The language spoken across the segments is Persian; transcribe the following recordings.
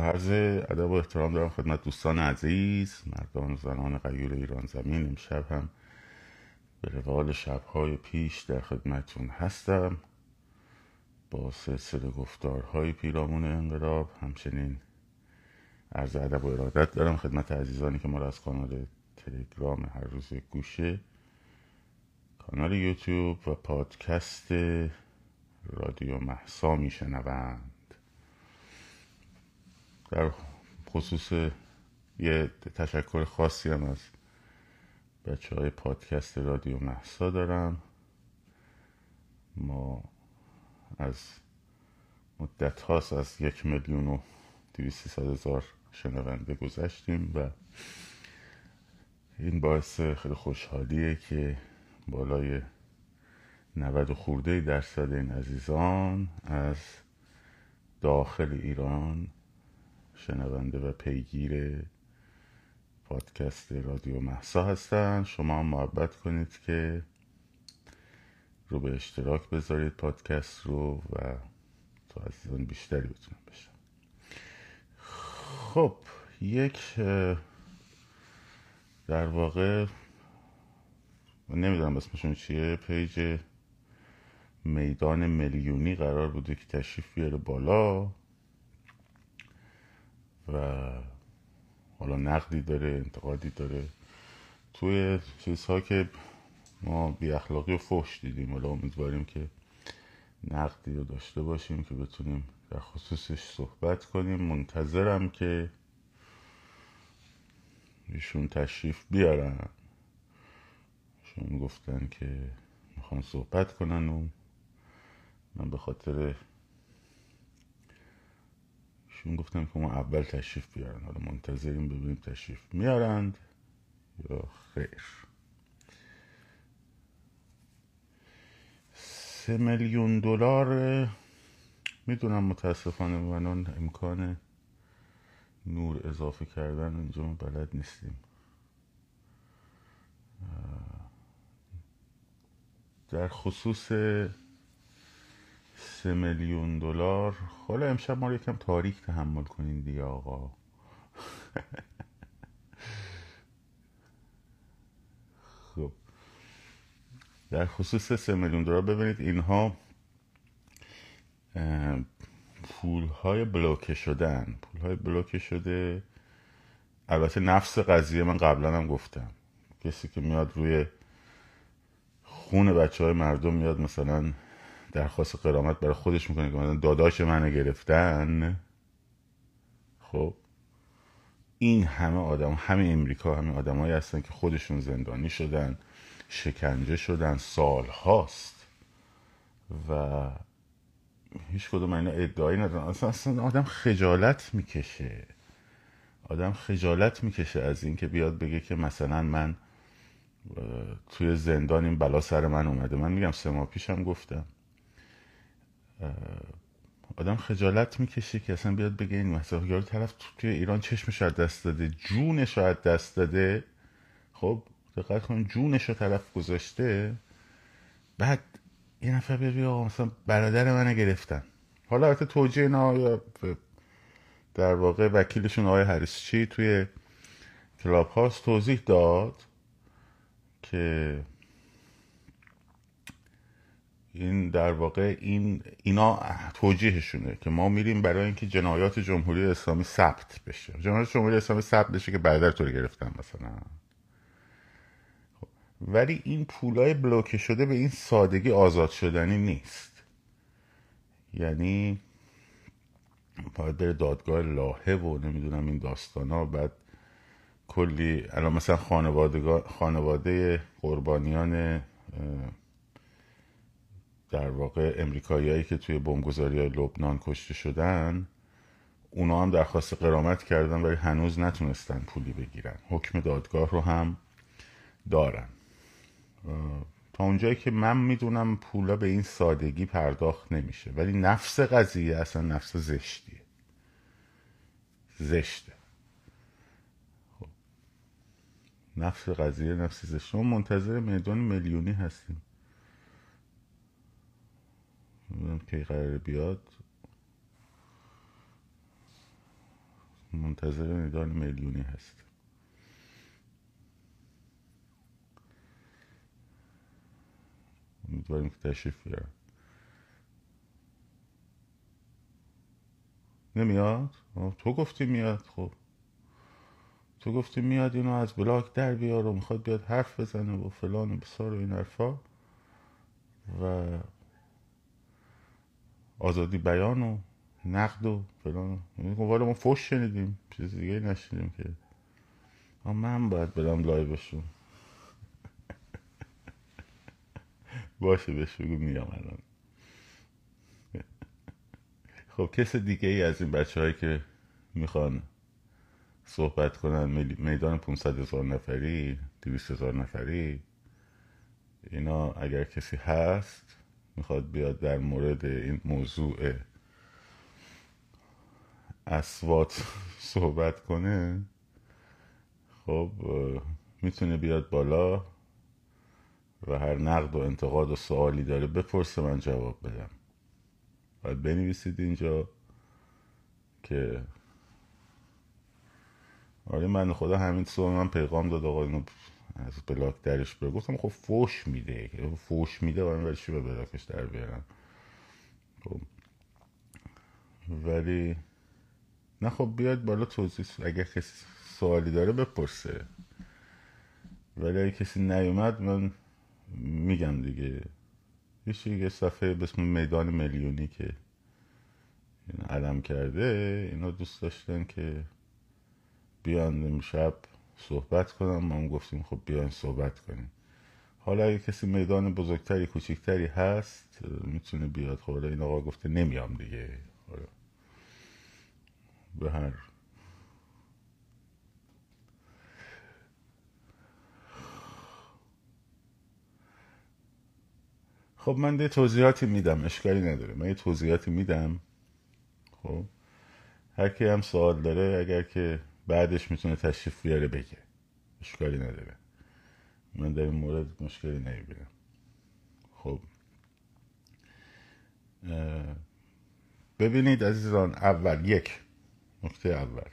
عرض ادب و احترام دارم خدمت دوستان عزیز مردان و زنان غیور ایران زمین. امشب هم به روال شبهای پیش در خدمتون هستم. با سلسله گفتارهای پیرامون انقلاب همچنین عرض ادب و ارادت دارم خدمت عزیزانی که ما را از کانال تلگرام هر روز گوشه کانال یوتیوب و پادکست رادیو محسا میشنوند. در خصوص یه تشکر خاصی هم از بچه های پادکست رادیو محسا دارم. ما از مدت هاست از یک میلیون و دویستی هزار شنونده گذشتیم و این باعث خیلی خوشحالیه که بالای 90 خورده درصد این عزیزان از داخل ایران شنونده و پیگیر پادکست رادیو محسا هستن. شما هم محبت کنید که رو به اشتراک بذارید پادکست رو و تا عزیزان بیشتری بتونن بشن. خب یک در واقع نمی‌دونم اسمشون چیه. پیج میدان میلیونی قرار بوده که تشریف بیاره بالا. و حالا نقدی داره انتقادی داره. توی چیزها که ما بی اخلاقی و فوش دیدیم حالا امیدواریم که نقدی رو داشته باشیم که بتونیم در خصوصش صحبت کنیم. منتظرم که ایشون تشریف بیارن. ایشون گفتن که می‌خوان صحبت کنن و من به خاطر ایشون گفتم که ما اول تشریف بیارن. حالا منتظریم ببینیم تشریف میارند یا خیر. سه میلیون دلار می‌دونم متاسفانه من امکان نور اضافه کردن اینجا بلد نیستیم. در خصوص سه میلیون دلار. حالا امشب ما رو یکم تاریک تحمل کنین دیگه آقا. خب. در خصوص سه میلیون دلار ببینید اینها پول های بلوکه شدن. پول های بلوکه شده. البته نفس قضیه من قبلا هم گفتم. کسی که میاد روی خون بچه های مردم میاد مثلا درخواست قرامت برای خودش می‌کنه که مثلا داداش منو گرفتن. خب این همه آدم همه امریکا همه آدمایی هستن که خودشون زندانی شدن شکنجه شدن سال هاست و هیچ کدوم اینا ادعایی ندارن. اصلا, اصلا آدم خجالت می‌کشه. آدم خجالت می‌کشه از اینکه بیاد بگه که مثلا من توی زندان این بلا سر من اومده. من میگم سه ماه پیشم گفتم. آدم خجالت می‌کشه که اصلا بیاد بگه این مثلا یارو طرف توی ایران چشمش از دست داده جونش رو دست داده. خب دقت کن جونش رو طرف گذاشته. بعد یه نفر بیاد آقا مثلا برادر منو گرفتن. حالا البته توجیه اینا در واقع وکیلشون آقای هریسچی توی کلاب هاست توضیح داد که این در واقع این اینا توجیهشونه که ما میریم برای اینکه جنایات جمهوری اسلامی ثبت بشه جنایات جمهوری اسلامی ثبت بشه که برادر تو گرفتن مثلا خب. ولی این پولای بلوکه شده به این سادگی آزاد شدنی نیست یعنی باید بره دادگاه لاهه و نمی‌دونم این داستان ها بعد کلی الان مثلا خانواده, خانواده قربانیان در واقع امریکاییایی که توی بمبگذاری های لبنان کشته شدن اونا هم درخواست قرامت کردن ولی هنوز نتونستن پولی بگیرن. حکم دادگاه رو هم دارن. تا اونجایی که من می‌دونم پولا به این سادگی پرداخت نمیشه ولی نفس قضیه اصلا نفس زشتیه. زشته. خب. نفس قضیه نفس زشت شما منتظر میدان میلیونی هستیم. نمی‌دونم کی قرار بیاد. منتظر میدان میلیونی هست. امیدواریم که تشریف بیارم نمیاد؟ تو گفتی میاد خب. تو گفتی میاد اینو از بلاک در بیار و می‌خواد بیاد حرف بزنه و فلان و بسار و این حرفا. و آزادی بیان و نقد و فلان والا ما فوش شنیدیم چیز دیگه نشنیدیم که. من باید برم لایوشون باشه بهش بگو میام الان. خب کس دیگه ای از این بچه هایی که می‌خوان صحبت کنن میدان 500 هزار نفری 200 هزار نفری اینا اگر کسی هست می‌خواد بیاد در مورد این موضوع اسوات صحبت کنه خب می‌تونه بیاد بالا و هر نقد و انتقاد و سوالی داره بپرسه من جواب بدم. باید بنویسید اینجا که آره من خدا همین صبح من پیغام داد آقا اینو از بلاک درش بگو گفتم خب فوش میده. فوش میده و من چی به بلاکش در بیارم؟ خب. ولی نه خب بیاد بالا توضیح اگر کسی سوالی داره بپرسه. ولی اگه کسی نیومد من میگم دیگه. یه یه صفحه به اسم میدان میلیونی که علم کرده اینا دوست داشتن که بیان امشب صحبت کنم ما هم گفتیم خب بیان صحبت کنیم. حالا اگه کسی میدان بزرگتری کوچکتری هست می‌تونه بیاد. خب این آقا گفته نمیام دیگه. حالا به هر خب من یه توضیحاتی میدم اشکالی نداره. من یه توضیحاتی میدم. خب هر کی هم سوال داره اگر که بعدش می‌تونه تشریف بیاره بگه. اشکالی نداره. من در این مورد مشکلی نمی‌بینم خب. ببینید عزیزان اول یک نکته اول.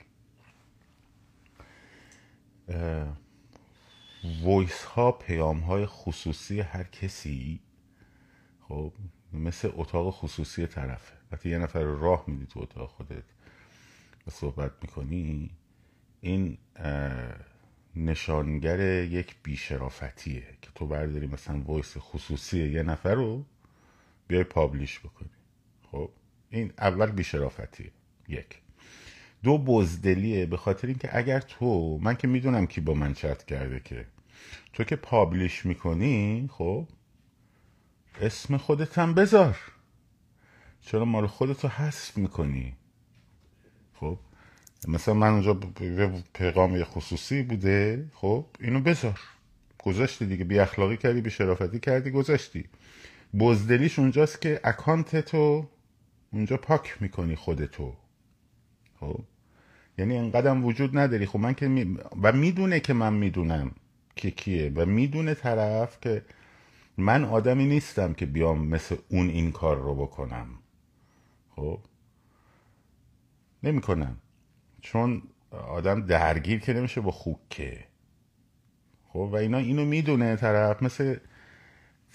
ویس ها پیام های خصوصی هر کسی خب مثل اتاق خصوصی طرفه. وقتی یه نفر راه میدی تو اتاق خودت و صحبت می‌کنی این نشانگر یک بیشرافتیه که تو برداری مثلا voice خصوصی یه نفر رو بیای publish بکنی. خب؟ این اول بیشرافتیه یک. دو بزدلیه به خاطر اینکه اگر تو من که می‌دونم کی با من چت کرده که تو که پابلیش می‌کنی خب اسم خودت هم بذار. چرا مال خودتو حذف می‌کنی؟ خب؟ مثلا من اونجا پیغام خصوصی بوده خب؟ اینو بذار. گذاشتی دیگه. بی اخلاقی کردی بی شرافتی کردی گذاشتی. بزدلیش اونجاست که اکانت تو اونجا پاک می‌کنی خودتو. خب؟ یعنی انقدرم وجود نداری. خب من که می... و می‌دونه که من می‌دونم که کیه و می‌دونه طرف که من آدمی نیستم که بیام مثل اون این کار رو بکنم. خب؟ نمی‌کنم. چون آدم درگیر که نمیشه با خوکه. خب و اینا اینو می‌دونه طرف. مثل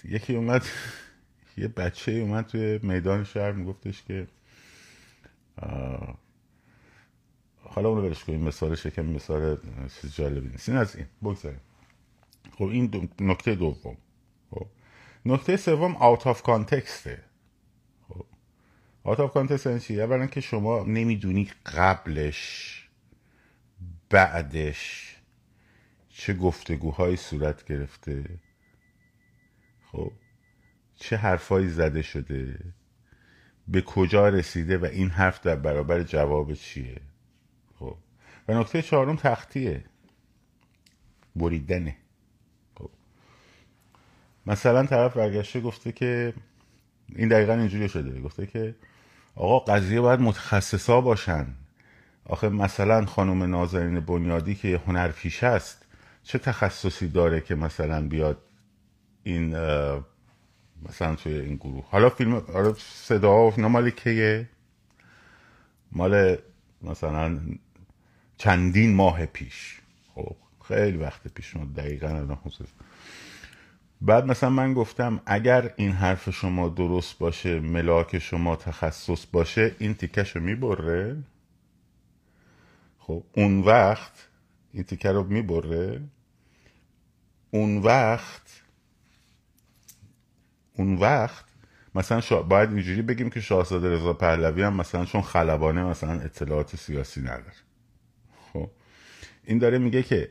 یکی اومد یه بچه اومد توی میدان شهر میگفتش که حالا اونو برش کنیم مثالش یکم مثال چیز جالبی نیست. این از این بگذاریم. خب این نکته دوم. خب نکته سوم out of context ه out of چی اولا که شما نمی‌دونی قبلش بعدش چه گفتگوهایی صورت گرفته. خب چه حرفایی زده شده به کجا رسیده و این حرف در برابر جواب چیه. خب و نکته چهارم تختیه. بریدنه. خب مثلا طرف برگشته گفته که این دقیقا اینجوری شده گفته که آقا قضیه باید متخصصا باشن. آخه مثلا خانم نازنین بنیادی که هنرپیشه است چه تخصصی داره که مثلا بیاد این مثلا توی این گروه؟ حالا فیلم حالا صدا و مال کیه؟ مال مثلا چندین ماه پیش. خب خیلی وقت پیش ما دقیقا الان بعد مثلا من گفتم اگر این حرف شما درست باشه ملاک شما تخصص باشه این تیکش رو می‌بره؟ خب اون وقت این تیکه رو می‌بره؟ اون وقت اون وقت مثلا شا... باید اینجوری بگیم که شاهزاده رضا پهلوی هم مثلا چون خلبانه مثلا اطلاعات سیاسی نداره. خب این داره میگه که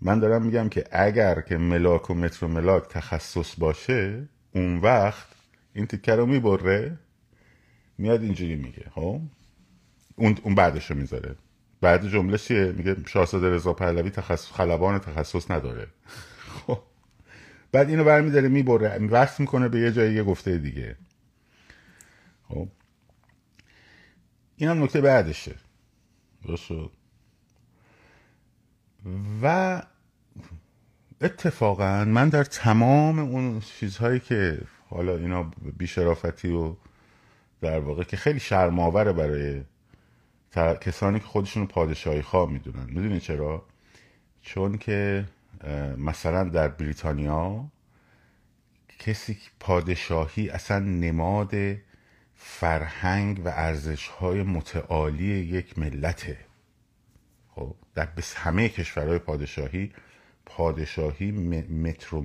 من دارم میگم که اگر که ملاک و متر و ملاک تخصص باشه اون وقت این تیکه رو می‌بره میاد اینجوری میگه خب؟ اون اون بعدش رو می‌ذاره. بعد جمله چیه؟ میگه شاهزاده رضا پهلوی تخصص خلبان تخصص نداره. خب. بعد اینو برمیداره می‌بره وصل می‌کنه به یه جایی یه گفته دیگه. خب. این نکته بعدشه. درست و اتفاقا من در تمام اون چیزهایی که حالا اینا بیشرافتی و در واقع که خیلی شرماوره برای کسانی که خودشون پادشاهی خواه می‌دونن. می‌دونی چرا؟ چون که مثلا در بریتانیا کسی پادشاهی اصلا نماد فرهنگ و ارزش های متعالی یک ملته. خب؟ در همه کشورهای پادشاهی پادشاهی متر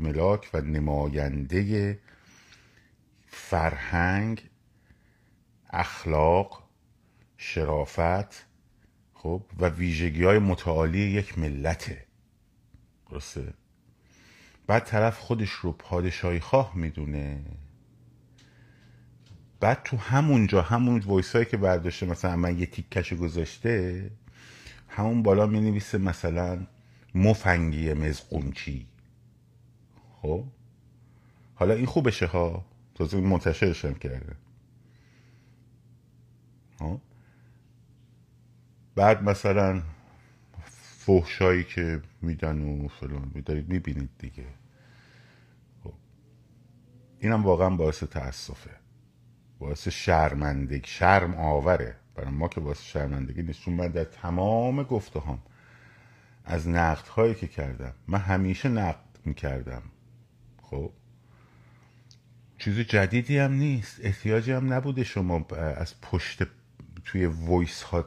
و نماینده فرهنگ اخلاق شرافت خب و ویژگی های متعالی یک ملته. درسته؟ بعد طرف خودش رو پادشاهی خواه می‌دونه. بعد تو همونجا همون وایس هایی که برداشته مثلا من یه تیکش گذاشته همون بالا می نویسه مثلا مفنگی مزقونچی. خب؟ حالا این خوبشه ها. تازه منتشرشم کرده. خب؟ بعد مثلا فحشایی که میدن و فلان دارید می‌بینید دیگه. خب. اینم واقعا باعث تاسفه باعث شرمندگی شرم آوره. برای ما که باعث شرمندگی چون من در تمام گفته هم از نقد هایی که کردم من همیشه نقد می‌کردم. خب؟ چیز جدیدی هم نیست. احتیاجی هم نبوده شما از پشت توی voice ها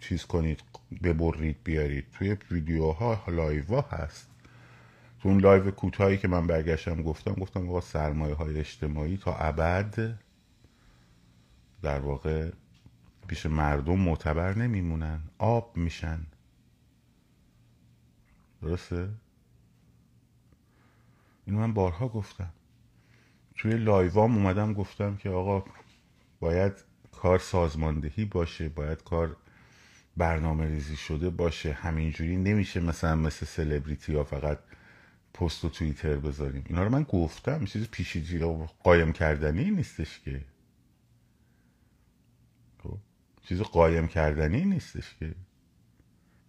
چیز کنید ببرید بیارید. توی ویدیوها live ها هست. تو اون live کوتاهی که من برگشتم گفتم گفتم آقا سرمایه های اجتماعی تا ابد در واقع پیش مردم معتبر نمیمونن. آب میشن. درسته؟ اینو من بارها گفتم. توی لایوام اومدم گفتم که آقا باید کار سازماندهی باشه باید کار برنامه ریزی شده باشه. همینجوری نمیشه مثلا مثل سلبریتی ها فقط پست و توییتر بذاریم. اینا رو من گفتم چیز پیشیجی قایم کردنی نیستش که. چیز قایم کردنی نیستش که.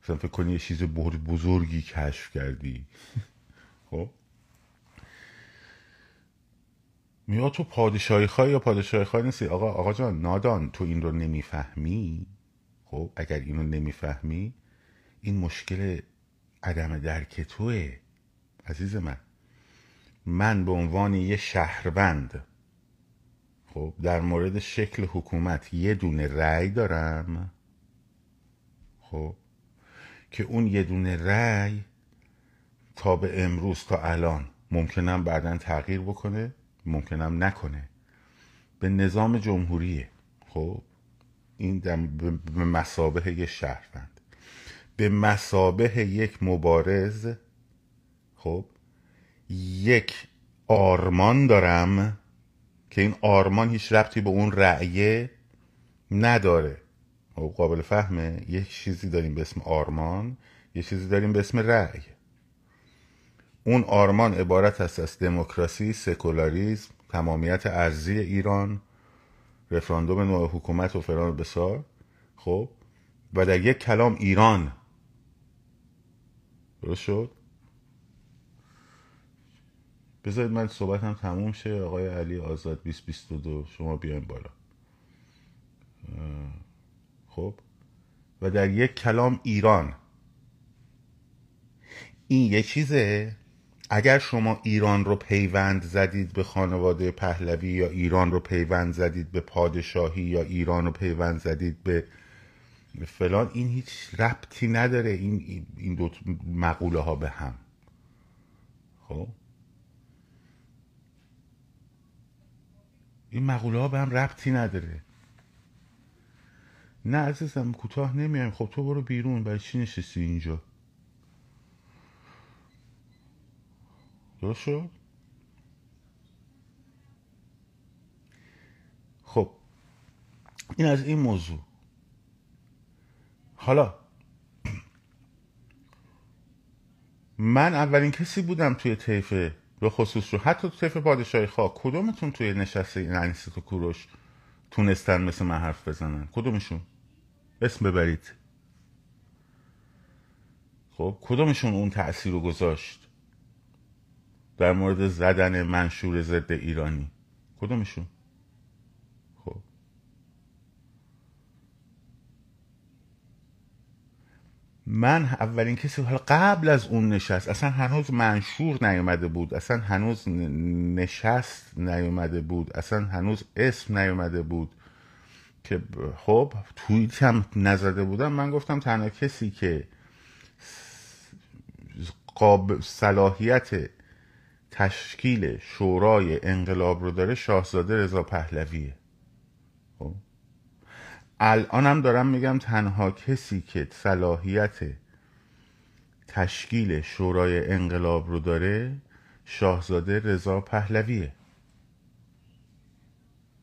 مثلا فکر کنی یه چیز بزرگی کشف کردی. خب؟ میاد تو پادشاهی خواهی یا پادشاهی خواهی نیستی؟ آقا آقا جان نادان تو این رو نمی‌فهمی؟ خب اگر اینو نمی‌فهمی این مشکل عدم درک توه. عزیز من من به عنوان یه شهروند خب در مورد شکل حکومت یه دونه رأی دارم. خب که اون یه دونه رأی تا به امروز تا الان ممکنم بعدا تغییر بکنه ممکنم نکنه. به نظام جمهوریه. خب این به مسابه یک شهروند. به مسابه یک مبارز خب یک آرمان دارم. که این آرمان هیچ ربطی به اون رأیه نداره. خب قابل فهمه. یک چیزی داریم به اسم آرمان یه چیزی داریم به اسم رأی. اون آرمان عبارت است از دموکراسی سکولاریزم تمامیت ارزی ایران رفراندوم نوع حکومت و فران بسار. خب و در یک کلام ایران. درست شد؟ بذارید من صحبت هم تموم شه. آقای علی آزاد 2022 شما بیاین بالا. خب. و در یک کلام ایران. این یه چیزه؟ اگر شما ایران رو پیوند زدید به خانواده پهلوی یا ایران رو پیوند زدید به پادشاهی یا ایران رو پیوند زدید به فلان این هیچ ربطی نداره. این این دو مقوله ها به هم. خب؟ این مقوله ها به هم ربطی نداره. نه عزیزم کوتاه نمیایم. خب تو برو بیرون. برای چی نشستی اینجا؟ درست شد؟ خب این از این موضوع. حالا من اولین کسی بودم توی طیفه به خصوص رو حتی تو طیف پادشاهی خواه کدومتون توی نشسته این انیست و کوروش تونستن مثل من حرف بزنن؟ کدومشون؟ اسم ببرید. خب کدومشون اون تأثیر رو گذاشت؟ در مورد زدن منشور ضد ایرانی. کدومشون؟ من اولین کسی قبل از اون نشست اصلا هنوز منشور نیومده بود اصلا هنوز نشست نیومده بود اصلا هنوز اسم نیومده بود که خب توییت هم نزده بودم. من گفتم تنها کسی که قابل صلاحیت تشکیل شورای انقلاب رو داره شاهزاده رضا پهلویه. خب؟ الان هم دارم میگم تنها کسی که صلاحیت تشکیل شورای انقلاب رو داره شاهزاده رضا پهلویه.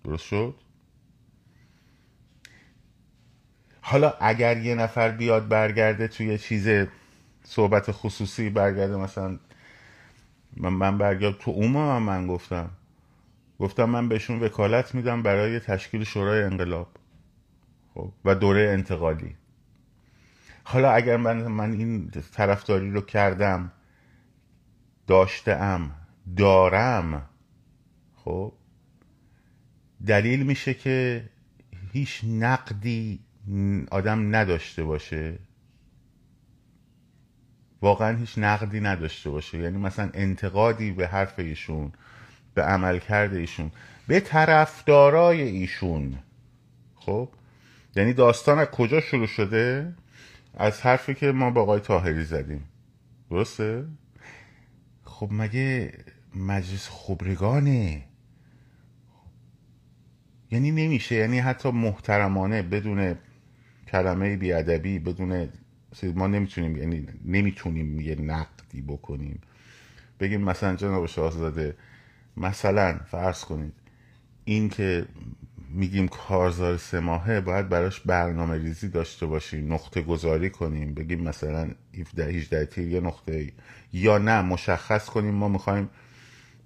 درست شد؟ حالا اگر یه نفر بیاد برگرده توی چیز صحبت خصوصی برگرده مثلا من, من برگرد تو اون من, من گفتم. گفتم من بهشون وکالت میدم برای تشکیل شورای انقلاب. خب و دوره انتقالی. حالا اگر من, من این طرفداری رو کردم داشتم دارم خب دلیل میشه که هیچ نقدی آدم نداشته باشه. واقعا هیچ نقدی نداشته باشه. یعنی مثلا انتقادی به حرف ایشون به عمل کرده ایشون به طرفدارای ایشون خب یعنی داستان از کجا شروع شده؟ از حرفی که ما با آقای تاهری زدیم. درسته؟ خب مگه مجلس خبرگانه؟ یعنی نمیشه یعنی حتی محترمانه بدون کلمه بیادبی بدون ما نمی‌تونیم یعنی نمی‌تونیم یه نقدی بکنیم. بگیم مثلا جناب شاهزاده مثلا فرض کنید این که میگیم کارزار سه ماهه باید براش برنامه ریزی داشته باشیم نقطه گذاری کنیم بگیم مثلا 17 18 تیر یه نقطه یا نه مشخص کنیم ما می‌خوایم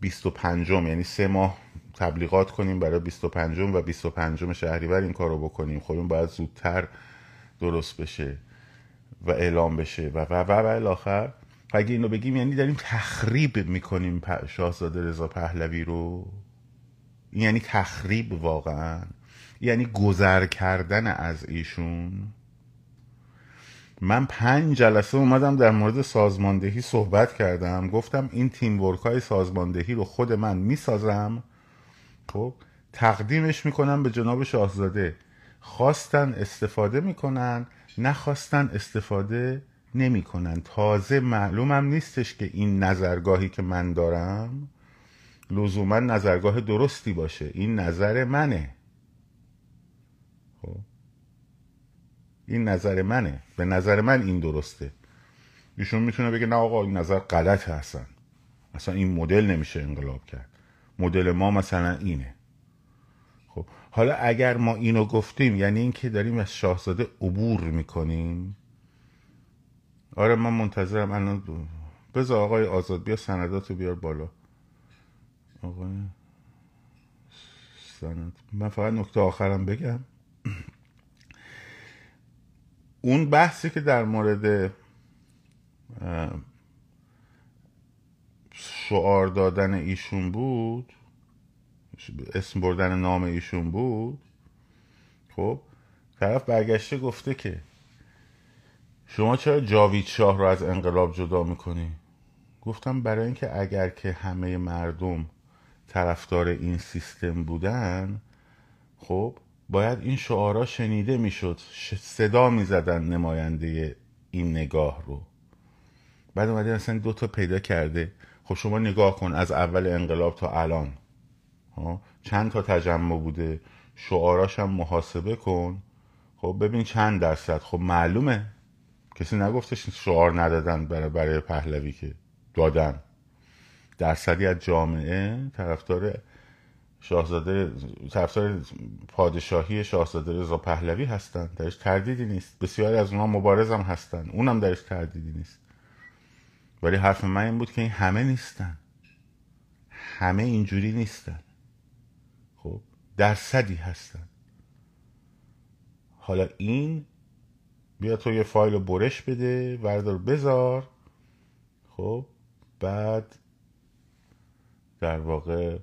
25 یعنی سه ماه تبلیغات کنیم برای 25 و 25 شهریور این کارو بکنیم. خب این باید زودتر درست بشه و اعلام بشه. و و و و الاخر اگه اینو بگیم یعنی داریم تخریب می‌کنیم شاهزاده رضا پهلوی رو. یعنی تخریب واقعا یعنی گذر کردن از ایشون. من پنج جلسه اومدم در مورد سازماندهی صحبت کردم. گفتم این تیم ورک های سازماندهی رو خود من می‌سازم. خب تقدیمش می‌کنم به جناب شاهزاده. خواستن استفاده می‌کنن نخواستن استفاده نمی‌کنن. تازه معلومم نیستش که این نظرگاهی که من دارم لزوما نظرگاه درستی باشه. این نظر منه. خب. این نظر منه. به نظر من این درسته. ایشون می‌تونه بگه نه آقا این نظر غلط هستن. اصلا این مدل نمیشه انقلاب کرد. مدل ما مثلا اینه. خب. حالا اگر ما اینو گفتیم یعنی اینکه داریم از شاهزاده عبور می‌کنیم. آره من منتظرم الان بذار آقای آزاد بیا سنداتو بیار بالا. آقای سند من فقط نکته آخرم بگم. اون بحثی که در مورد شعار دادن ایشون بود اسم بردن نام ایشون بود خب طرف برگشته گفته که شما چرا جاوید شاه رو از انقلاب جدا می‌کنی؟ گفتم برای اینکه اگر که همه مردم طرفدار این سیستم بودن خب باید این شعارا شنیده می‌شد صدا می‌زدن نماینده این نگاه رو. بعد اومده اصلا دو تا پیدا کرده. خب شما نگاه کن از اول انقلاب تا الان. ها چند تا تجمع بوده؟ شعاراش هم محاسبه کن. خب ببین چند درصد. خب معلومه. کسی نگفتش شعار ندادن برای برای پهلوی که دادن. درصدی از جامعه طرفدار شاهزاده طرفدار پادشاهی شاهزاده رضا پهلوی هستن. درش تردیدی نیست. بسیاری از اونها هم هستن. اونم درش تردیدی نیست. ولی حرف من این بود که این همه نیستن. همه اینجوری نیستن. خب درصدی هستن. حالا این بیا تو یه فایل برش بده وردار بذار. خب بعد در واقع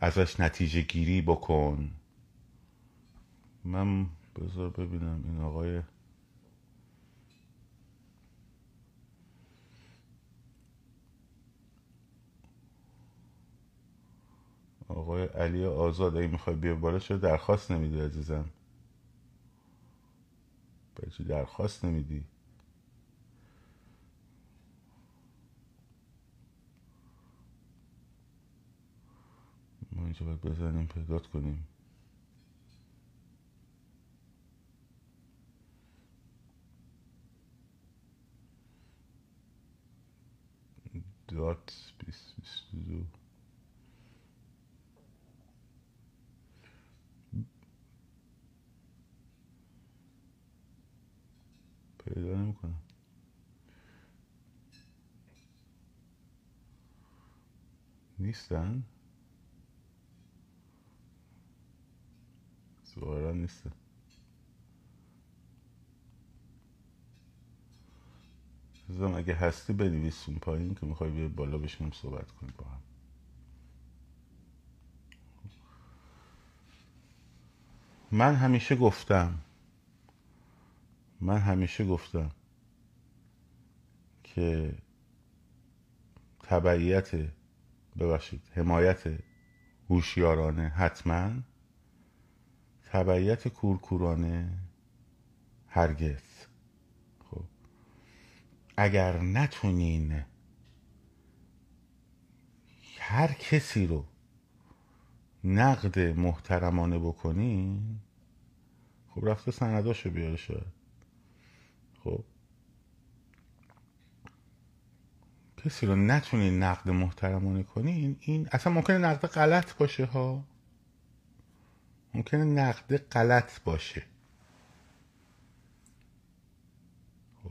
ازش نتیجه گیری بکن. من بذار ببینم این آقای آقای علی آزاد اگه می‌خوای بیا بالا چرا درخواست نمیدی عزیزم؟ چی درخواست نمیدی؟ ما اینجا باید بزنیم پیدات کنیم. دات بیست بیست دو. پیدا نمی‌کنم. نیستن؟ ظاهرا نیستن زم اگه هستی بنویس پایین که می‌خوای بیا بالا بشینیم صحبت کنیم با هم. من همیشه گفتم من همیشه گفتم که تبعیت ببخشید حمایت هوشیارانه حتما تبعیت کورکورانه هرگز. خب. اگر نتونین هر کسی رو نقد محترمانه بکنین خب رفته سنداشو بیاره شاید. خب. کسی رو نتونین نقد محترمانه کنین این اصلا ممکنه نقد غلط باشه ها. ممکنه نقد غلط باشه. خب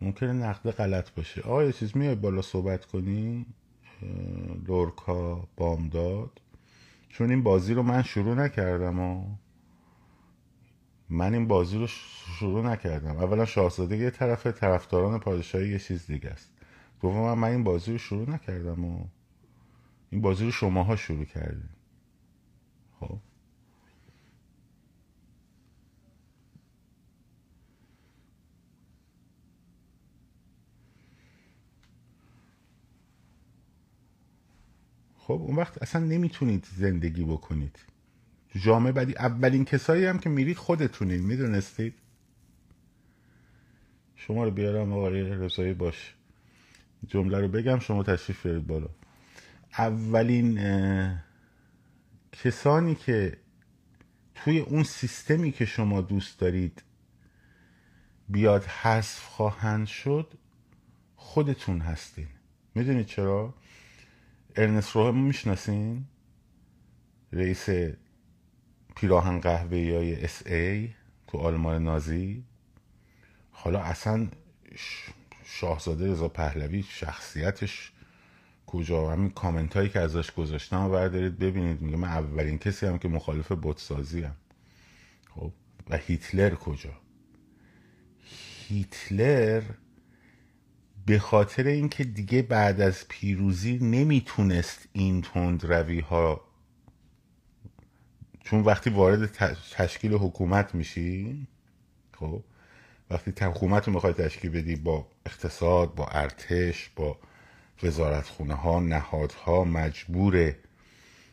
ممکنه نقد غلط باشه. آقا یه چیز میای بالا صحبت کنی؟ لورکا بامداد. چون این بازی رو من شروع نکردم و من این بازی رو شروع نکردم. اولا شاهزاده یه طرف طرفداران پادشاهی یه چیز دیگه است. دوم من این بازی رو شروع نکردم و این بازی رو شماها شروع کردیم. خب؟ خب اون وقت اصلا نمی‌تونید زندگی بکنید. جامعه بعدی اولین کسایی هم که میرید خودتونین می‌دونستید؟ شما رو بیارم آقای رضایی باش. جمله رو بگم شما تشریف بیارید بالا. اولین کسانی که توی اون سیستمی که شما دوست دارید بیاد حذف خواهند شد خودتون هستین. می‌دونید چرا؟ ارنست روهم می‌شناسین؟ رئیس پیراهن قهوه های اس ای تو آلمان نازی. حالا اصلا شاهزاده رضا پهلوی شخصیتش کجا؟ همین کامنت هایی که ازش گذاشتم بردارید ببینید. میگه من اولین کسی هم که مخالف بودسازی هم خب؟ و هیتلر کجا؟ هیتلر به خاطر اینکه دیگه بعد از پیروزی نمی‌تونست این تند روی ها چون وقتی وارد تشکیل حکومت میشی خب وقتی حکومت رو می‌خوای تشکیل بدی با اقتصاد با ارتش با وزارتخونه ها نهادها مجبور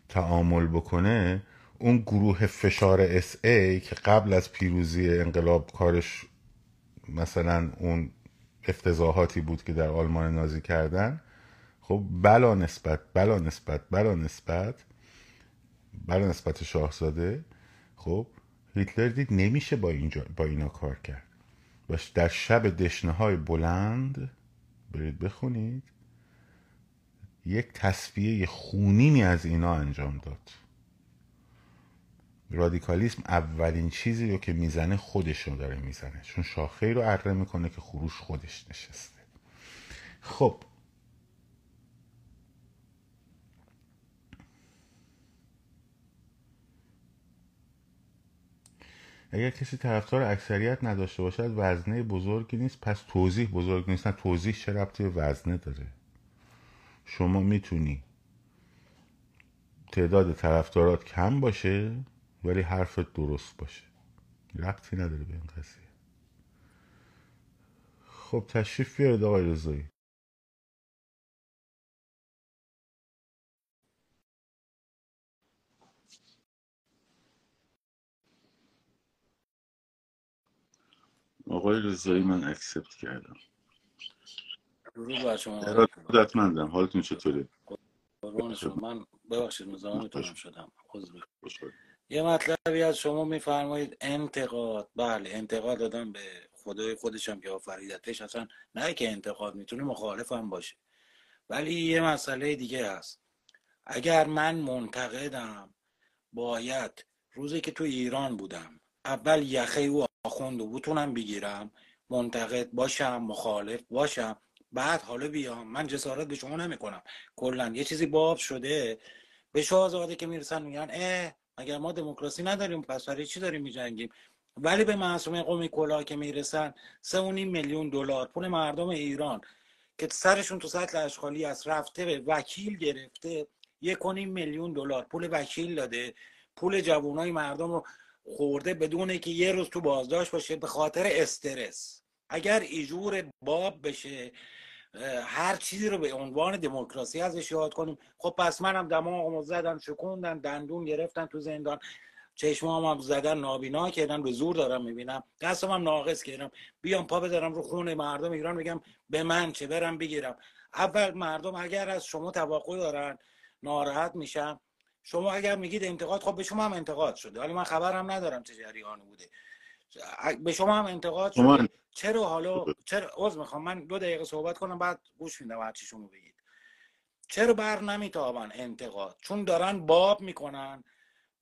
تعامل بکنه اون گروه فشار اس ای که قبل از پیروزی انقلاب کارش مثلا اون افتضاحاتی بود که در آلمان نازی کردن. خب بلا نسبت بلا نسبت بلا نسبت بلا نسبت شاهزاده خب هیتلر دید نمیشه با, اینجا با اینا کار کرد. و در شب دشنه های بلند برید بخونید. یک تصفیه خونینی از اینا انجام داد. رادیکالیسم اولین چیزی رو که می‌زنه خودش رو داره می‌زنه. چون شاخه رو اره می‌کنه که خروش خودش نشسته. خب. اگر کسی طرفدار اکثریت نداشته باشد وزنه بزرگی نیست. پس توضیح بزرگ نیست. نه توضیح چه ربطی به وزنه داره؟ شما می‌تونی تعداد طرفدارات کم باشه. ولی حرفت درست باشه. ربطی نداره به این قضیه. خب تشریف بیارید آقای رضایی. آقای رضایی من اکسپت کردم. درود بر شما ارادتمندم حالتون چطوره؟ قربان شما. من ببخشید مزاحمتونم شدم. عذر. یه مطلبی از شما میفرمایید. انتقاد. بله انتقاد دادم به خدای خودشم که آفریدتش. اصلا نه که انتقاد می‌تونه مخالف هم باشه. ولی یه مسئله دیگه هست. اگر من منتقدم باید روزی که تو ایران بودم اول یخه او آخوند و بتونم بگیرم منتقد باشم مخالف باشم بعد حالا بیام. من جسارت به شما نمی‌کنم. کلا یه چیزی باب شده. به شاهزاده که می‌رسن میگن اه اگر ما دموکراسی نداریم پس برای چی داریم میجنگیم؟ ولی به معصومه قومی کلاه که می‌رسن سه میلیون دلار. پول مردم ایران که سرشون تو سطل اشغالی است رفته به وکیل گرفته یک میلیون دلار. پول وکیل داده. پول جوانای مردم رو خورده بدون که یه روز تو بازداشت باشه به خاطر استرس. اگر ایجور باب بشه هر چیزی رو به عنوان دموکراسی ازش یاد کنیم. خب پس منم دماغمو زدن شکوندن دندون گرفتن تو زندان. چشمام هم زدن نابینا کردن به زور دارم می‌بینم. دستم هم ناقص کردم. بیام پا بذارم رو خون مردم ایران بگم به من چه برم بگیرم. اول مردم اگر از شما توقع دارن ناراحت میشن شما اگر میگید انتقاد خب به شما هم انتقاد شده. حالا من خبرم ندارم چه جریانی بوده. به شما هم انتقاد شده. چرا حالا چرا؟ عذر می‌خوام. من دو دقیقه صحبت کنم بعد گوش میدم هر شما بگید. چرا بر نمیتابن انتقاد؟ چون دارن باب می‌کنن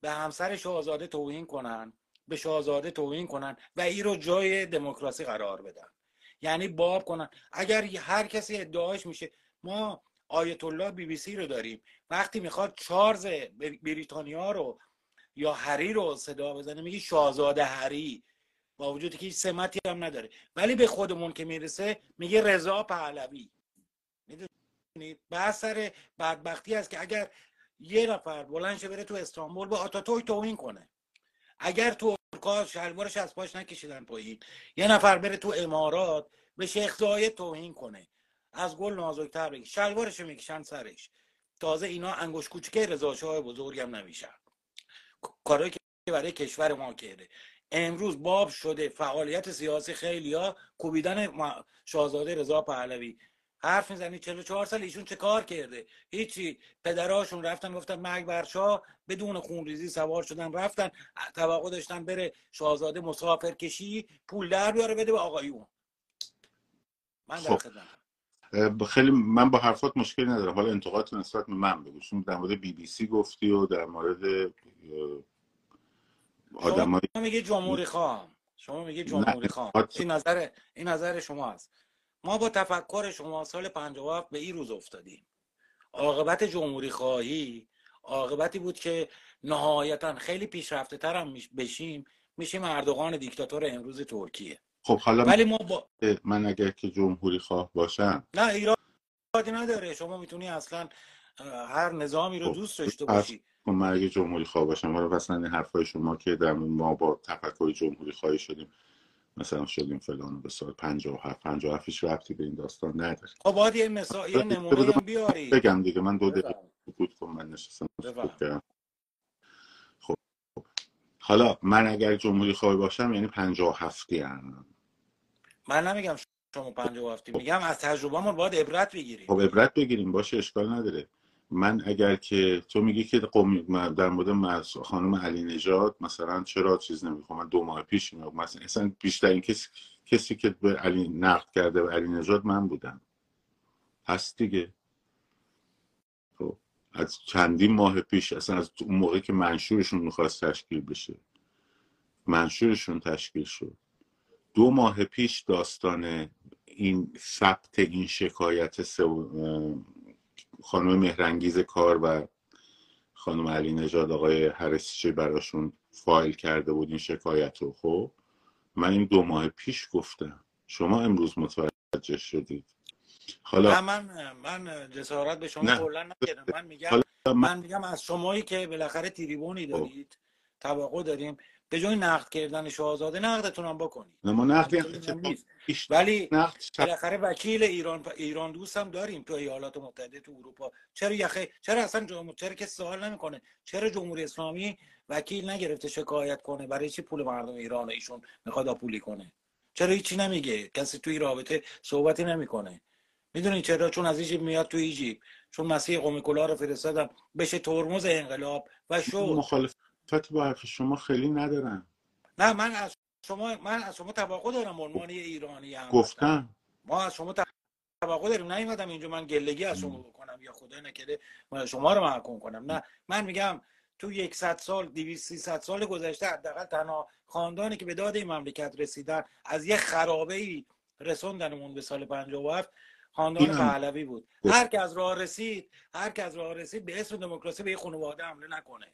به همسر شاهزاده توهین کنن به شاهزاده توهین کنن و این رو جای دموکراسی قرار بدن. یعنی باب کنن. اگر هر کسی ادعاش میشه ما آیت الله بی بی سی رو داریم. وقتی می‌خواد چارلز بر- بریتانیا رو یا هری رو صدا بزنه میگه شاهزاده هری. با وجودی که هیچ سمتی هم نداره. ولی به خودمون که می‌رسه میگه رضا پهلوی. می‌دونید بحث سر بدبختی است که اگر یه نفر بلند بره تو استانبول به آتاتورک توهین کنه. اگر ترکا شلوارش از پاش نکشیدن پایین یه نفر بره تو امارات به شیخ زاید توهین کنه. از گل نازکتر بگی. شلوارشو می‌کشن سرش. تازه اینا انگوش کوچیکه رضا شاه بزرگم نمیشن. کارهایی که برای کشور ما کرده. امروز باب شده. فعالیت سیاسی خیلی ها کوبیدن شاهزاده رضا پهلوی. حرف می‌زنی 44 سال ایشون چه کار کرده؟ هیچی. پدراشون رفتن گفتن مرگ بر شاه. بدون خونریزی سوار شدن رفتن. توقع داشتن بره شاهزاده مسافر کشی پول در بیاره بده به آقایون. من در خب. خیلی من با حرفات مشکلی ندارم. حالا انتقادت نسبت به من بگو. چون در مورد بی بی سی گفتی و در مورد اه، شما آدمای میگی جمهوری خواهم شما میگی نه جمهوری خواهم انتقاد این نظر این نظر شما است ما با تفکر شما سال 57 به این روز افتادیم. عاقبت جمهوری خواهی عاقبتی بود که نهایتا خیلی پیشرفته تر هم بشیم میشیم اردوغان دیکتاتور امروز ترکیه. خب حالا ولی ما با من اگر که جمهوری خواه باشم نه ایرادی نداره. شما می‌تونی اصلا هر نظامی رو خب دوست داشته باشی. من اگه جمهوری خواه باشم حالا مثلا این حرفای شما که در ما با تفکر جمهوری خواهی شدیم مثلا شدیم فلان به سال 57 57 هیچ ربطی به این داستان نداره. خب باید یه مثال یه نمونه هم بیاری. بگم دیگه من دو دقیقه سکوت کن من نشستم. کردم. خب حالا من اگر جمهوری خواهی باشم یعنی 57 ام. من نمیگم شما پنج هفتی میگم از تجربهمون باید عبرت بگیریم. خب عبرت بگیریم باشه اشکال نداره. من اگر که تو میگی که قومی من در مورد خانم علی نژاد مثلا چرا چیز نمی‌خوام؟ من دو ماه پیش میگم مثلا اصلا بیشترین کسی کسی که به علی نقد کرده به علی نژاد من بودم. هست دیگه. خب. از چندین ماه پیش اصلا از اون موقع که منشورشون می‌خواست تشکیل بشه. منشورشون تشکیل شد. دو ماه پیش داستان این ثبت این شکایت سو- خانم مهرنگیز کار و خانم علی نژاد آقای هرسچی براشون فایل کرده بود این شکایت رو. خب من این دو ماه پیش گفتم. شما امروز متوجه شدید. نه حالا من من جسارت به شما نه. کلا نکردم من میگم من من میگم از شمایی که بالاخره تریبونی دارید توقع داریم به جای نقد کردن شاهزاده نقدتون هم بکنید ما. پیش ولی نقد بالاخره وکیل ایران ایران دوست هم داریم. تو ایالات متحده تو اروپا. چرا یخه چرا اصلا جمهور چرا که سوال نمی‌کنه؟ چرا جمهوری اسلامی وکیل نگرفته شکایت کنه؟ برای چی پول مردم ایران ایشون می‌خواد پولی کنه؟ چرا هیچی نمیگه؟ کسی توی رابطه صحبتی نمی‌کنه. می‌دونی چرا؟ چون از ایجیپ میاد تو ایجیپ چون مسیح کلاه رو فرستادم. بشه ترمز انقلاب و شد. مخالفت با حرف شما خیلی ندارم نه من از شما من از شما توقع دارم عنوان ایرانی هم گفتم. ما از شما توقع داریم. نیومدم اینجا من گلگی از شما بکنم یا خدا نکرده من شما رو محکوم کنم. نه من میگم تو 100 سال 200 300 سال گذشته حداقل تنها خاندانی که به داد این مملکت رسیدن از یه خرابه ای رسوندنمون به سال 57 خاندان. پهلوی بود. هر که از راه رسید هر که از راه رسید به اسم دموکراسی به یه خانواده حمله نکنه.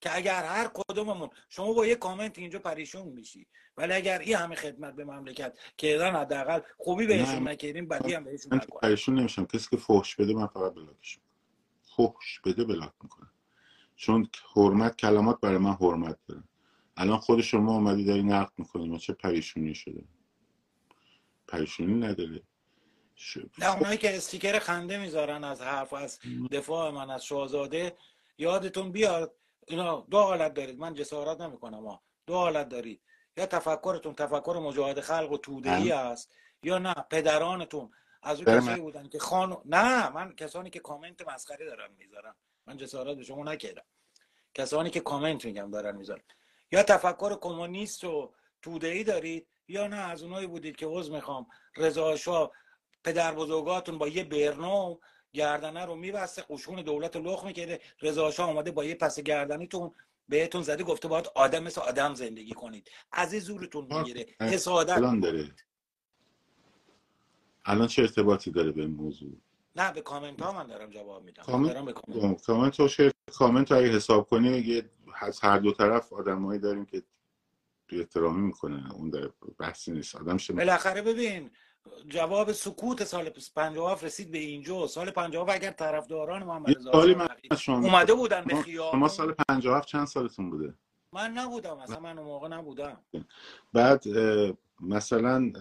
که اگر هر کدوممون شما با یه کامنت اینجا پریشون میشی. ولی اگر این همه خدمت به مملکت کردن حداقل خوبی بهشون. نکردیم بدی هم بهشون من نکنیم پریشون نمیشم. کسی که فحش بده من فقط بلاکش فحش بده بلاک می‌کنم چون حرمت کلمات برای من حرمت داره. الان خود شما اومدی داری نقد می‌کنی. من چه پریشونی شده؟ پریشونی نداره. ش... نه اونایی که استیکر خنده می‌ذارن از حرف از دفاع من از شاهزاده یادتون بیاد اینا دو حالت دارید. من جسارت نمی‌کنم ها دو حالت دارید. یا تفکرتون تفکر مجاهد خلق و توده ای است یا نه پدرانتون. از اون در کسایی بودن که خان نه من کسانی که کامنت مسخره دارن می‌ذارن. من جسارت به شما نکردم. کسانی که کامنت میگم دارن می‌ذارن. یا تفکر کمونیست و توده ای دارید یا نه از اونایی بودید که عذر می‌خوام. رضا شاه پدر بزرگاتون با یه برنو گردنه رو میبسته قشون دولت رو لخ می‌کرده. رضا شاه اومده با یه پس گردنیتون بهتون زده گفته باید آدم مثل آدم زندگی کنید. از این زورتون می‌گیره. حسادت الان داره. الان چه ارتباطی داره به موضوع؟ نه به کامنت ها من دارم جواب میدم. من کامنت؟ دارم به کامنت. کامنت رو کامنت اگه حساب کنی یه از هر دو طرف آدمایی داریم که احترامی می‌کنن. اون در بحثی نیست. آدم شما بالاخره ببین جواب سکوت سال 57 رسید به اینجا. سال 57 اگر طرفداران محمد رضا اومده بودن به خیابون. شما سال 57 چند سالتون بوده؟ من نبودم اصلا من اون موقع نبودم. بعد مثلا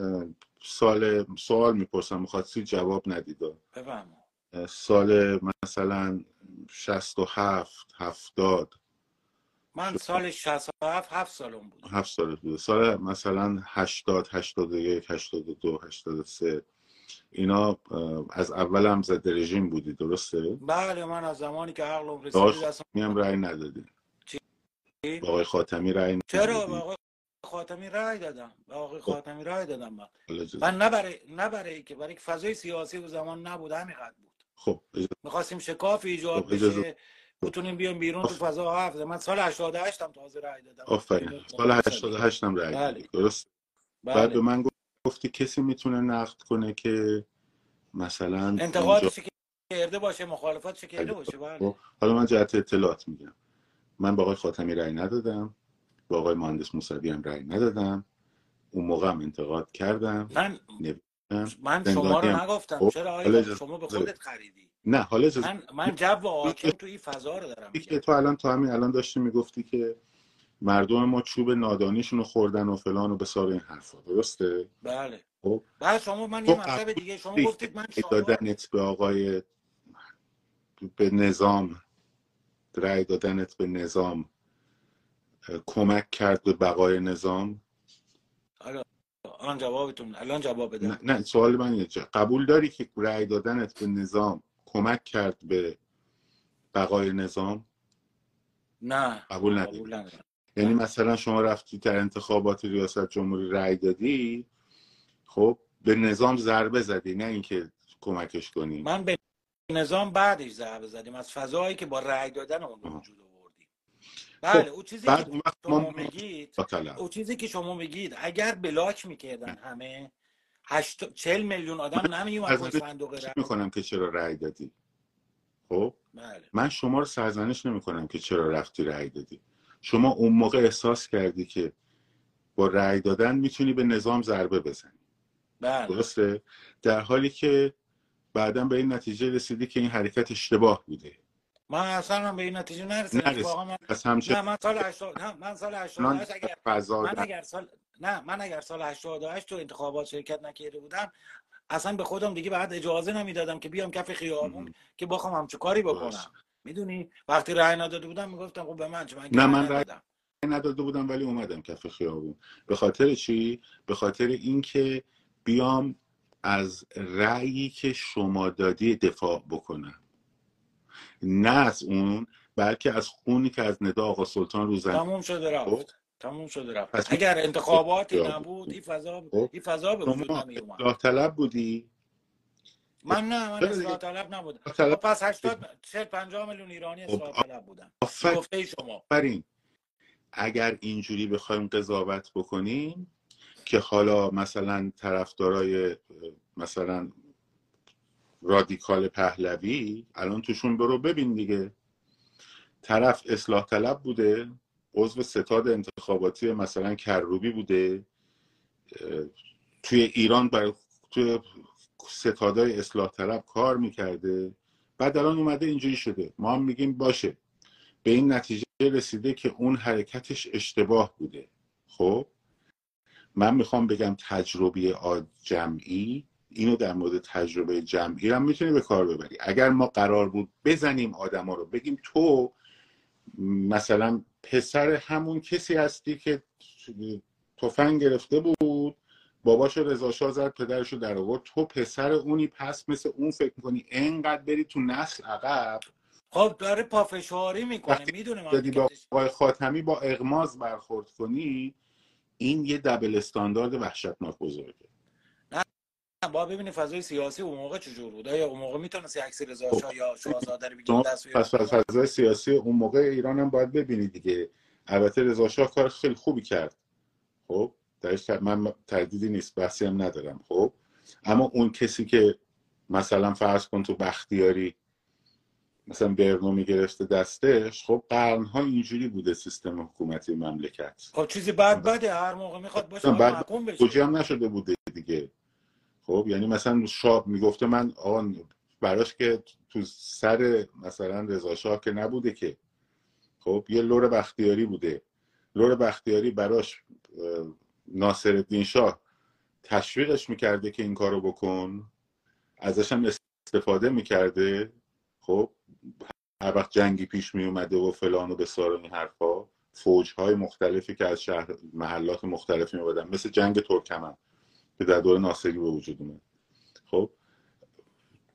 سال سوال می‌پرسم می‌خواستی جواب ندید. بفهم سال مثلا 67 70 من سال 67 هفت سالم بود. هفت سال بوده. سال مثلا 80 81 82 83 اینا از اول هم زده رژیم بودی درسته؟ بله من از زمانی که عقلم رسید خاتمی هم رأی ندادی. چی؟ با آقای خاتمی رأی چرا؟ ندادی آقای خاتمی رای دادم. آقای خاتمی رای دادم من. من نه برای نه برای که برای فضای سیاسی و زمان نبود همینقدر بود. خب اجازه- می‌خواستیم شکاف ایجاد خب، بشه. بتونیم بیایم بیرون تو فضا. حرف من سال 88 هم تازه رای دادم. آفرین. سال 88 هم رأی بله. دادی درست. بعد به بله من گفتی کسی می‌تونه نقد کنه که مثلا که کرده باشه مخالفتش کرده باشه. بله. خب، حالا من جهت اطلاعات میگم. من با آقای خاتمی رأی ندادم. با آقای مهندس موسوی هم رأی ندادم. اون موقع هم انتقاد کردم. من من شما رو نگفتم. خب، چرا آقای شما به خودت خریدی. نه حالا من من جو حاکم تو این فضا رو دارم که تو الان تو همین الان داشتی می‌گفتی که مردم ما چوب نادانیشون رو خوردن و فلان و بسار این حرفا. درسته؟ بله. خب. بعد شما من یه خب مطلب دیگه شما گفتید من شما دادنت به آقای به نظام. رأی دادنت به نظام. کمک کرد به بقای نظام. حالا الان جوابتون الان جواب نه, بدم. نه سوال من اینه. چه- قبول داری که رأی دادنت به نظام کمک کرد به بقای نظام؟ نه قبول نداری. یعنی نه. مثلا شما رفتی در انتخابات ریاست جمهوری رأی دادی خب به نظام ضربه زدی نه اینکه کمکش کنی. من به نظام بعدش ضربه زدیم. از فضایی که با رأی دادن اون. وجود بله خب او چیزی بعد که شما میگید او چیزی که شما میگید اگر بلاک می‌کردن همه هشت چل میلیون آدم نمیومد از پشت صندوق می‌کنم که چرا رأی دادی؟ خب بله. من شما رو سرزنش نمی کنم که چرا رفتی رأی دادی. شما اون موقع احساس کردی که با رأی دادن می‌تونی به نظام ضربه بزنی. بله. درسته؟ در حالی که بعدا به این نتیجه رسیدی که این حرکت اشتباه بوده. من اصلا هم به این نتیجه نرسیدم نرسید. اتفاقا من نه من سال 80 نه من سال در 88 اگر من اگر سال نه من اگر سال 88 تو انتخابات شرکت نکرده بودم اصلا به خودم دیگه بعد اجازه نمی‌دادم که بیام کف خیابون که بخوام همچه کاری. بکنم. می‌دونی؟ وقتی رأی نداده بودم می‌گفتم خب به من چه؟ من نه من رأی نداده بودم ولی اومدم کف خیابون. به خاطر چی؟ به خاطر اینکه بیام از رأیی که شما دادی دفاع بکنم. نه از اون بلکه از خونی که از ندا آقا سلطان رو زمین تموم شده خب؟ رفت تموم شده رفت. اگر انتخاباتی. نبود این فضا خب؟ این فضا به وجود نمی اومد طلب بودی؟ من نه من اصلاح طلب نبودم. اصلاح خب طلب پس 80 40 50 میلیون ایرانی خب اصلاح طلب بودن. آفرین. گفته شما. آفرین. اگر اینجوری بخوایم قضاوت بکنیم که حالا مثلا طرفدارای مثلا رادیکال پهلوی الان توشون برو ببین دیگه. طرف اصلاح طلب بوده عضو ستاد انتخاباتی مثلا کروبی بوده. توی ایران برای توی ستادای اصلاح طلب کار می‌کرده. بعد الان اومده اینجوری شده. ما هم میگیم باشه. به این نتیجه رسیده که اون حرکتش اشتباه بوده. خب؟ من می‌خوام بگم تجربه جمعی اینو در مورد تجربه جمعی هم می‌تونی به کار ببری. اگر ما قرار بود بزنیم آدما رو بگیم تو مثلا پسر همون کسی هستی که تفنگ گرفته بود باباشو رضا شاه زد پدرشو در آورد تو پسر اونی پس مثل اون فکر می‌کنی انقدر بری تو نسل عقب؟ خب داره پافشاری می‌کنه می‌دونه دادی با آقای خاتمی با اغماز برخورد کنی این یه دبل استاندارد وحشتناک بزرگه. با ببینی فضای سیاسی اون موقع چجور بود آیا اون موقع می‌تونست یک عکس رضا خب. شاه یا شاهزاده رو شما دست پس فضای سیاسی اون موقع ایران هم باید ببینید دیگه. البته رضا شاه کار خیلی خوبی کرد. خب؟ درش من تردیدی نیست بحثی هم ندارم. خب؟ اما اون کسی که مثلا فرض کن تو بختیاری مثلا برنو می‌گرفته دستش خب قرنها اینجوری بوده سیستم حکومتی مملکت. خب چیزی بد بده هر موقع می‌خواد باشه باید بعد محکوم بشه. هم نشده بوده دیگه. خب یعنی مثلا شاه می‌گفته من آقا براش که تو سر مثلا رضا شاه که نبوده که. خب یه لور بختیاری بوده. لور بختیاری براش اه، ناصرالدین شاه تشویقش می‌کرده که این کارو بکن. ازش هم استفاده می‌کرده. خب هر وقت جنگی پیش میومده و فلان و بسار و این حرفا فوجهای مختلفی که از شهر محلات مختلف میومدن مثل جنگ ترکمن. که در دوره ناصری به وجود اومد. خب؟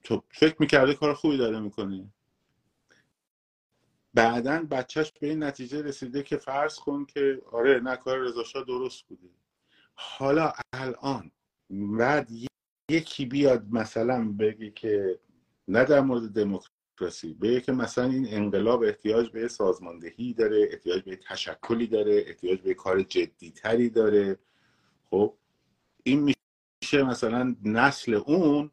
تو فکر می‌کرده کار خوبی داره می‌کنه بعدا بچهش به این نتیجه رسیده که فرض کن که آره نه کار رضا شاه درست بوده. حالا الان بعد یکی بیاد مثلا بگی که نه در مورد دموکراسی بگه که مثلا این انقلاب احتیاج به سازماندهی داره احتیاج به تشکلی داره احتیاج به کار جدی تری داره. خب؟ این میشه مثلا نسل اون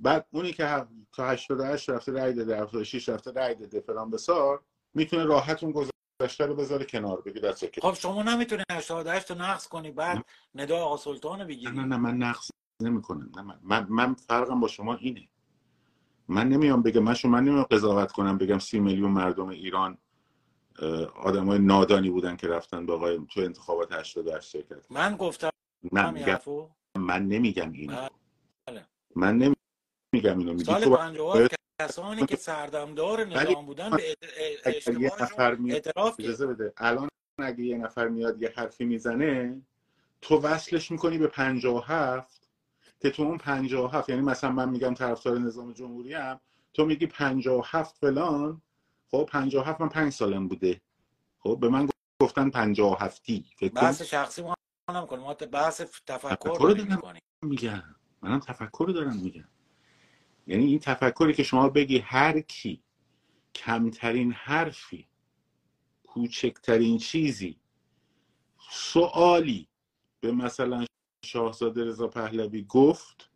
بعد اونی که تا 88 رفته رای داده 76 رفته رای داده فلان بسار می‌تونه راحت اون گذشته رو بذاره کنار بگی دست که خب شما نمی‌تونی 88 رو نقص کنی بعد ندا آقا سلطان رو نه نه من نقص نمی‌کنم نه من, من من فرقم با شما اینه. من نمیام بگم من شما من نمیام قضاوت کنم بگم سی میلیون مردم ایران آدمای نادانی بودن که رفتن به آقای تو انتخابات 88 شرکت. من گفتم نه میگم من نمیگم اینو. بله. من نمیگم اینو. میگی سال تو 57 کسانی که سردمدار نظام بودن به اشتباهشون اعتراف اجازه بده. الان اگه یه نفر میاد یه حرفی می‌زنه تو وصلش می‌کنی به 57 که تو اون 57 یعنی مثلا من میگم طرفدار نظام جمهوری هم تو میگی 57 فلان خب 57 من 5 سالم بوده. خب به من گفتن 57 فکر کن. بحث شخصی ما نمی‌کنیم ما بحث تفکر رو دارم میگم. منم تفکر رو دارم میگم. یعنی این تفکری که شما بگی هر کی کمترین حرفی کوچکترین چیزی سوالی به مثلا شاهزاده رضا پهلوی گفت